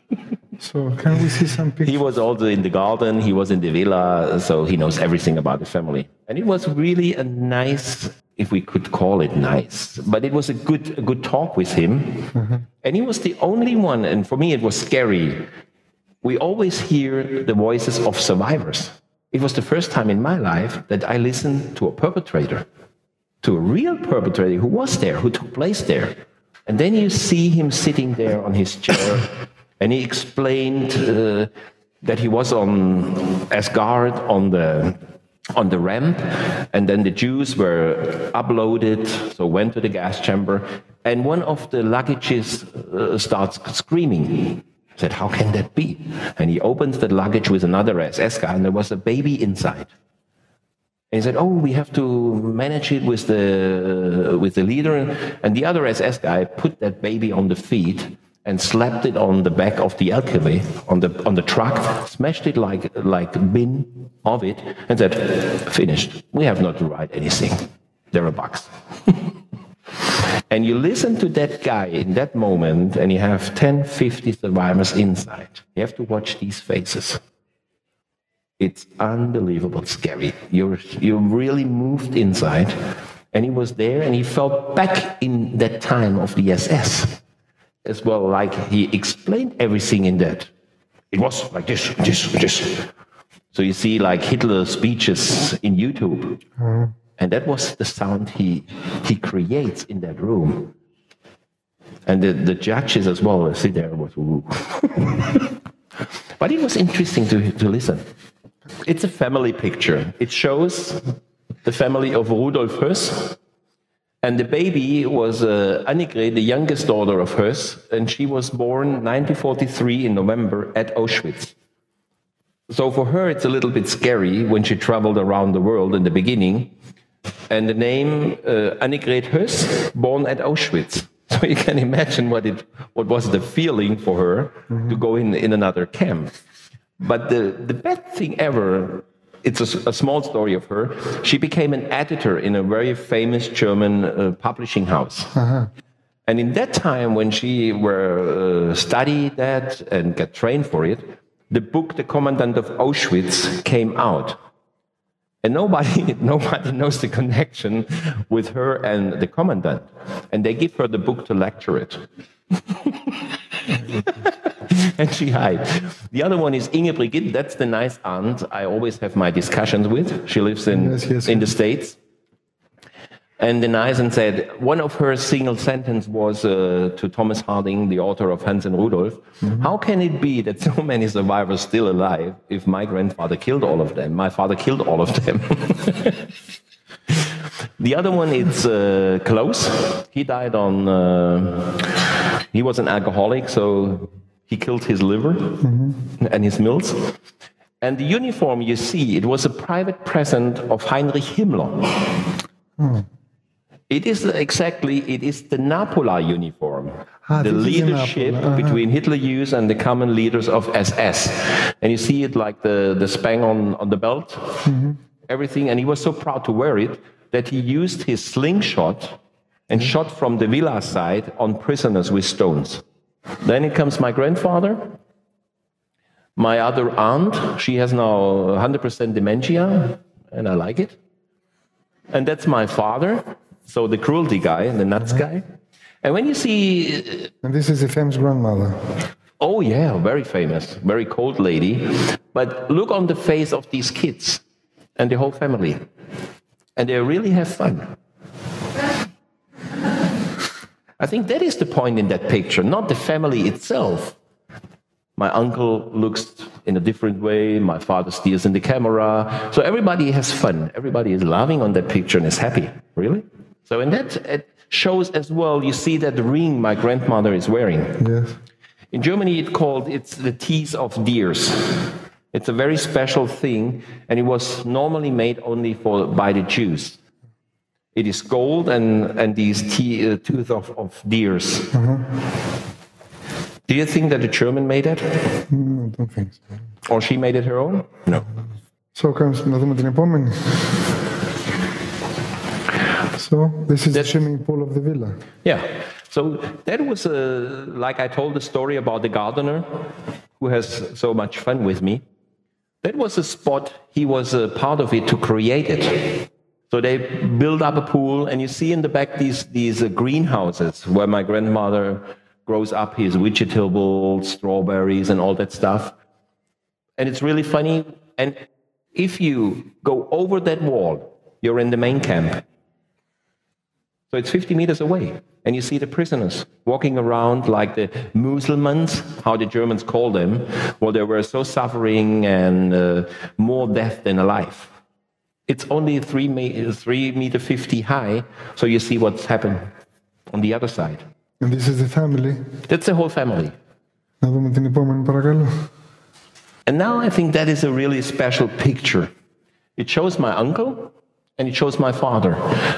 So can we see some pictures? He was also in the garden, he was in the villa, so he knows everything about the family. And it was really a nice, if we could call it nice, but it was a good, a good talk with him. Mm-hmm. And he was the only one, and for me it was scary. We always hear the voices of survivors. It was the first time in my life that I listened to a perpetrator, to a real perpetrator who was there, who took place there. And then you see him sitting there on his chair, and he explained uh, that he was on as guard on the on the ramp, and then the Jews were uploaded, so went to the gas chamber, and one of the luggages uh, starts screaming. Said, "How can that be?" And he opens the luggage with another SS guy, and there was a baby inside. And he said, "Oh, we have to manage it with the with the leader." And the other SS guy put that baby on the feet and slapped it on the back of the LKW on the on the truck, smashed it like like bin of it, and said, "Finished. We have not to write anything. There are bugs." and you listen to that guy in that moment, and you have 10, 50 survivors inside. You have to watch these faces. It's unbelievable scary. You're, you're really moved inside. And he was there and he felt back in that time of the SS as well, like he explained everything in that. It was like this, this, this. So you see like Hitler's speeches in YouTube. Mm-hmm. And that was the sound he, he creates in that room. And the, the judges as well sit there was, but it was interesting to, to listen. It's a family picture. It shows the family of Rudolf Höss. And the baby was uh, Annegret, the youngest daughter of Höss, and she was born 1943 in November at Auschwitz. So for her, it's a little bit scary when she traveled around the world in the beginning. And the name uh, Annegret Höss, born at Auschwitz. So you can imagine what, it, what was the feeling for her to go in, in another camp. But the, the best thing ever, it's a, a small story of her. She became an editor in a very famous German uh, publishing house. And in that time, when she were uh, studied that and got trained for it, the book "The Commandant of Auschwitz" came out, and nobody nobody knows the connection with her and the commandant. And they give her the book to lecture it. and she hides. The other one is Inge Brigitte. That's the nice aunt I always have my discussions with. She lives in, Yes, yes, in the. States. and denies and said one of her single sentence was uh, to Thomas Harding, the author of Hanns and Rudolf, how can it be that so many survivors still alive if my grandfather killed all of them? My father killed all of them. the other one is uh, close. He died on. Uh, he was an alcoholic, so he killed his liver and his mills. And the uniform you see, it was a private present of Heinrich Himmler. It is exactly, it is the Napola uniform. Ah, the this is the leadership uh-huh. between Hitler Youth and the common leaders of SS. And you see it like the, the spang on, on the belt, Mm-hmm. everything. And he was so proud to wear it that he used his slingshot and mm-hmm. shot from the villa side on prisoners with stones. Then it comes my grandfather, my other aunt. She has now 100% dementia, and I like it. And that's my father, so the cruelty guy, the nuts mm-hmm. guy. And when you see, uh, And this is the famous grandmother. oh yeah, very famous, very cold lady, but look on the face of these kids and the whole family, and they really have fun. I think that is the point in that picture, not the family itself. My uncle looks in a different way. My father steers in the camera. So everybody has fun. Everybody is laughing on that picture and is happy. Really? So, and that it shows as well, you see that ring my grandmother is wearing. Yes. In Germany, it's called it's the teeth of deers. It's a very special thing, and it was normally made only for by the Jews It is gold and and these te- uh, tooth of, of deers. Do you think that the German made it, Mm, I don't think so. or she made it her own? No. So, comes να δούμε την επόμενη. So, this is the swimming pool of the villa. Yeah. So that was uh, like I told the story about the gardener who has so much fun with me. That was a spot, he was a part of it to create it. So they build up a pool, and you see in the back these, these uh, greenhouses where my grandmother grows up his vegetables, strawberries, and all that stuff. And it's really funny. And if you go over that wall, you're in the main camp. So it's 50 meters away. And you see the prisoners walking around like the Muslims, how the Germans call them. Well, they were so suffering and uh, more death than alive. It's only three, me- three meter 50 high, so you see what's happened on the other side. And this is the family. That's the whole family. Να δούμε την επόμενη παρακαλώ. And now I think that is a really special picture. It shows my uncle and it shows my father.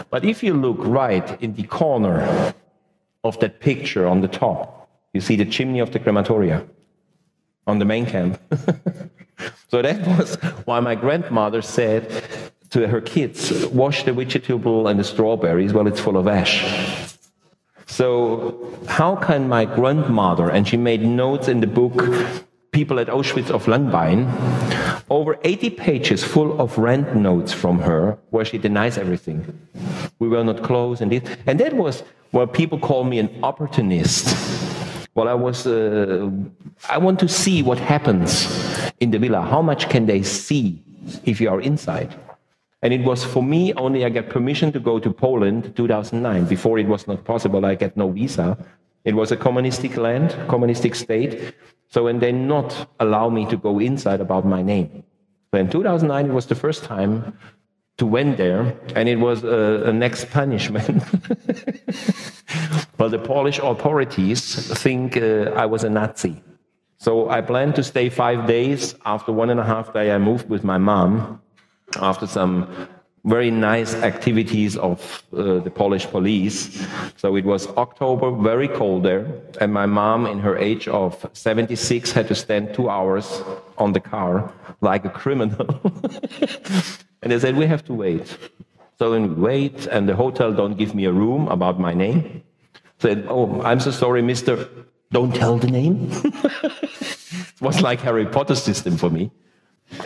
But if you look right in the corner of that picture on the top, you see the chimney of the crematoria on the main camp. so that was why my grandmother said to her kids, wash the vegetable and the strawberries, well, it's full of ash. So, how can my grandmother, and she made notes in the book People at Auschwitz of Langbein, over 80 pages full of rant notes from her where she denies everything. We were not close, and this. And that was where people call me an opportunist. Well, I was, uh, I want to see what happens in the villa. How much can they see if you are inside? And it was for me only I got permission to go to Poland 2009. Before it was not possible, I get no visa. It was a communistic land, communistic state. So and they not allow me to go inside about my name. So in 2009, it was the first time to went there, and it was a, a next punishment. well, the Polish authorities think uh, I was a Nazi. So I planned to stay five days. After one and a half day, I moved with my mom after some very nice activities of uh, the Polish police. So it was October, very cold there, and my mom, in her age of 76, had to stand two hours on the car like a criminal. and they said, We have to wait. So we wait, and the hotel don't give me a room about my name. Said, Oh, I'm so sorry, mister, don't tell the name. it was like Harry Potter system for me.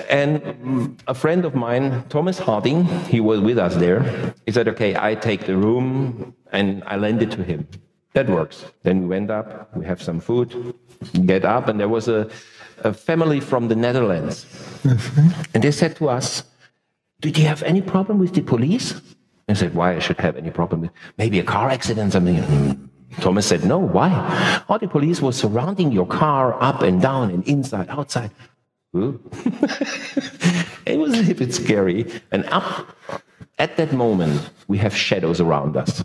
And a friend of mine, Thomas Harding, he was with us there. He said, Okay, I take the room and I lend it to him. That works. Then we went up, we have some food, get up, and there was a, a family from the Netherlands. And they said to us, Did you have any problem with the police? I said, why I should have any problem? Maybe a car accident, something. Thomas said, no, why? All the police was surrounding your car up and down and inside, outside. Hmm? it was a little bit scary. And up at that moment, we have shadows around us.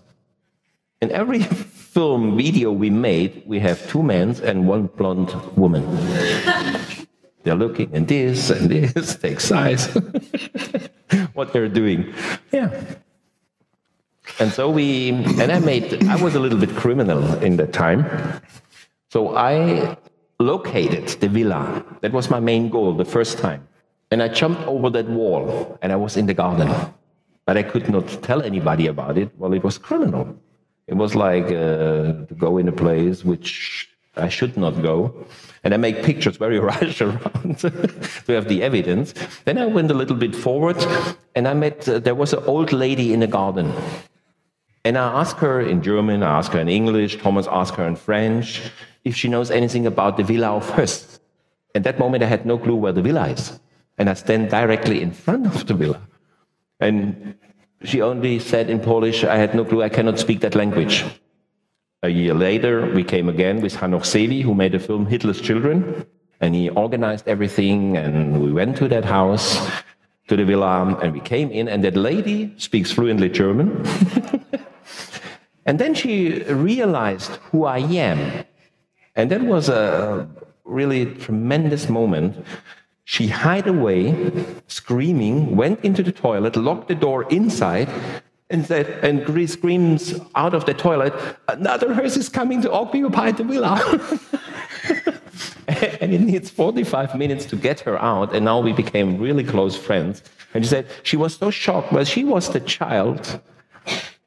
In every film, video we made, we have two men and one blonde woman. They're looking and this and this, take size, what they're doing. Yeah. And so we, and I made, I was a little bit criminal in that time. So I located the villa. That was my main goal the first time. And I jumped over that wall and I was in the garden. But I could not tell anybody about it. Well, it was criminal. It was like uh, to go in a place which I should not go. And I make pictures very rush around to have the evidence. Then I went a little bit forward and I met, uh, there was an old lady in the garden. And I asked her in German, I asked her in English, Thomas asked her in French if she knows anything about the Villa of Höss. At that moment, I had no clue where the villa is. And I stand directly in front of the villa. And she only said in Polish, I had no clue, I cannot speak that language. A year later, we came again with Hanoch Zeevi, who made the film Hitler's Children. And he organized everything, and we went to that house, to the villa, and we came in, and that lady speaks fluently German. and then she realized who I am. And that was a really tremendous moment. She hid away, screaming, went into the toilet, locked the door inside, and said, and screams out of the toilet, another Höss is coming to occupy the villa. and it needs 45 minutes to get her out, and now we became really close friends. And she said she was so shocked, but she was the child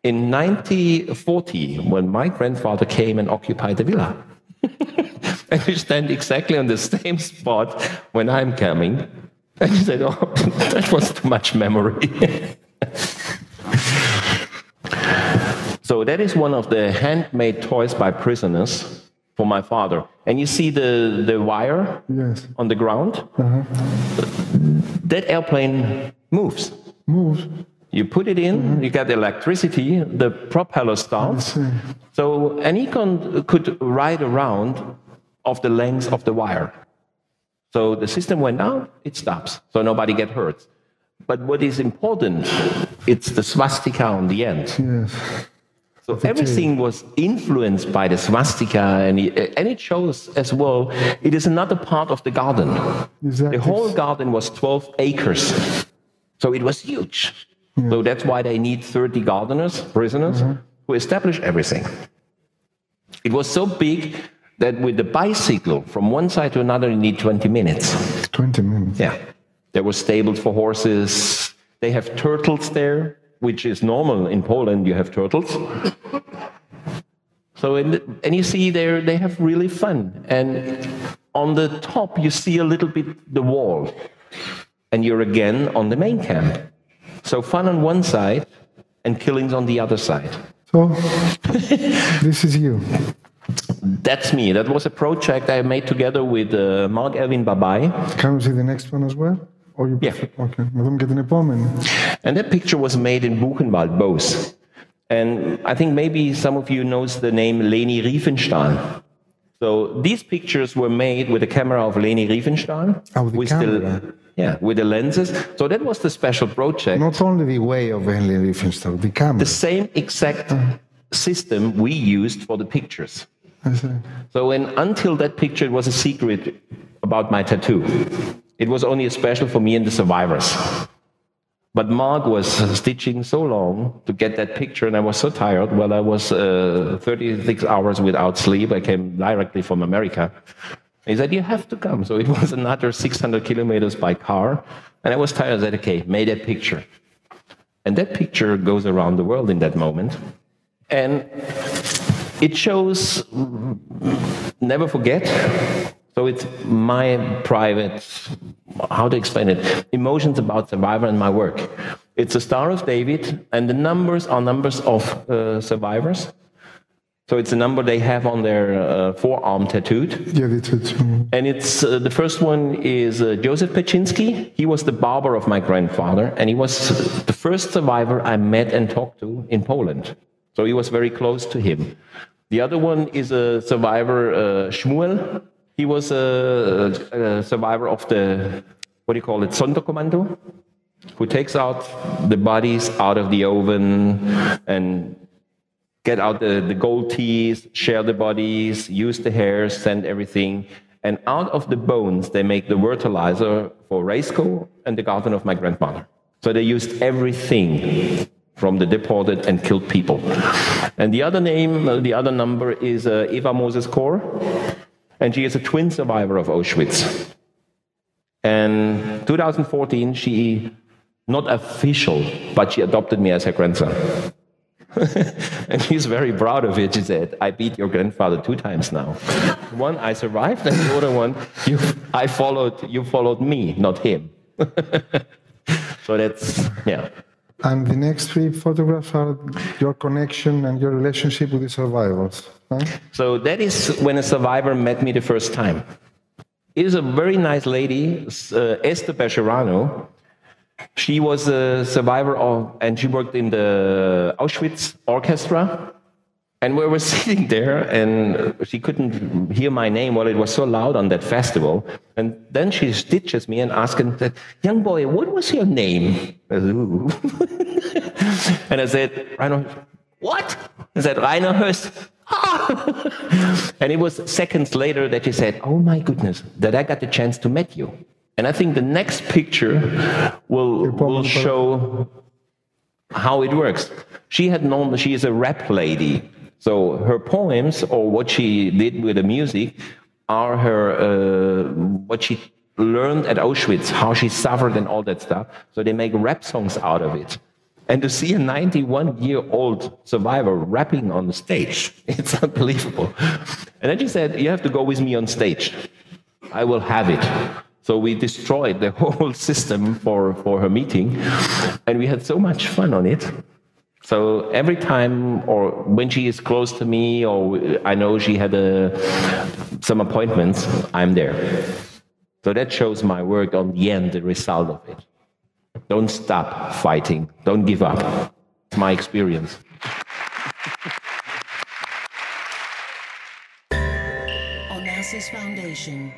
in 1940 when my grandfather came and occupied the villa. and you stand exactly on the same spot when I'm coming. And you said, Oh, that was too much memory. so, that is one of the handmade toys by prisoners for my father. And you see the, the wire Yes. on the ground? Uh-huh. That airplane moves. Moves. You put it in, you get electricity, the propeller starts. So an econ could ride around of the length of the wire. So the system went down, it stops, so nobody get hurt. But what is important, it's the swastika on the end. Yes. So everything was influenced by the swastika, and it, and it shows as well. It is another part of the garden. Exactly. The whole garden was 12 acres, so it was huge. So that's why they need 30 gardeners, prisoners, mm-hmm. who establish everything. It was so big that with the bicycle from one side to another, you need 20 minutes. 20 minutes. Yeah. There were stables for horses. They have turtles there, which is normal in Poland. You have turtles. So, in the, and you see there, they have really fun. And on the top, you see a little bit the wall. And you're again on the main camp. So, fun on one side and killings on the other side. So, this is you. That's me. That was a project I made together with uh, Mark Elvin Babai. Can we see the next one as well? Or you Yeah. prefer- Okay. Να δούμε και την επόμενη. And that picture was made in Buchenwald, both. And I think maybe some of you knows the name Leni Riefenstahl. So these pictures were made with the camera of Leni Riefenstahl. Oh, the with camera. yeah, with the lenses. So that was the special project. Not only the way of Leni Riefenstahl, the camera. The same exact uh-huh. system we used for the pictures. So when, until that picture, it was a secret about my tattoo. It was only a special for me and the survivors. But Mark was stitching so long to get that picture, and I was so tired. Well, I was uh, 36 hours without sleep. I came directly from America. He said, You have to come. So it was another 600 kilometers by car. And I was tired. I said, Okay, made a picture. And that picture goes around the world in that moment. And it shows never forget. So it's my private, how to explain it, emotions about survivor and my work. It's a Star of David, and the numbers are numbers of uh, survivors. So it's a number they have on their uh, forearm tattooed. Yeah, the tattoo. And it's uh, the first one is uh, Joseph Paczyński. He was the barber of my grandfather, and he was the first survivor I met and talked to in Poland. So he was very close to him. The other one is a survivor, uh, Shmuel. He was a, a survivor of the what do you call it, Sonderkommando, who takes out the bodies out of the oven and get out the, the gold teeth, share the bodies, use the hairs, send everything. And out of the bones, they make the fertilizer for Rajsko and the garden of my grandmother. So they used everything from the deported and killed people. And the other name, the other number is uh, Eva Moses Kor, and she is a twin survivor of Auschwitz. And 2014, she not official, but she adopted me as her grandson. and she's very proud of it. She said, I beat your grandfather two times now. one I survived, and the other one you I followed you followed me, not him. so that's yeah. And the next three photographs are your connection and your relationship with the survivors. Huh? So that is when a survivor met me the first time. It is a very nice lady, uh, Esther Bejarano, she was a survivor of, and she worked in the Auschwitz orchestra. And we were sitting there, and she couldn't hear my name while it was so loud on that festival. And then she stitches me and asks, Young boy, what was your name? I said, and I said, Rainer, what? I said, Rainer Höss. and it was seconds later that she said, Oh my goodness, that I got the chance to meet you. And I think the next picture will, will show how it works. She had known she is a rap lady. So her poems or what she did with the music are her uh, what she learned at Auschwitz, how she suffered and all that stuff. So they make rap songs out of it. And to see a 91 year old survivor rapping on the stage, it's unbelievable. And then she said, You have to go with me on stage. I will have it. So we destroyed the whole system for, for her meeting, and we had so much fun on it. So every time, or when she is close to me, or I know she had a, some appointments, I'm there. So that shows my work on the end, the result of it. Don't stop fighting. Don't give up. It's my experience. Onassis Foundation.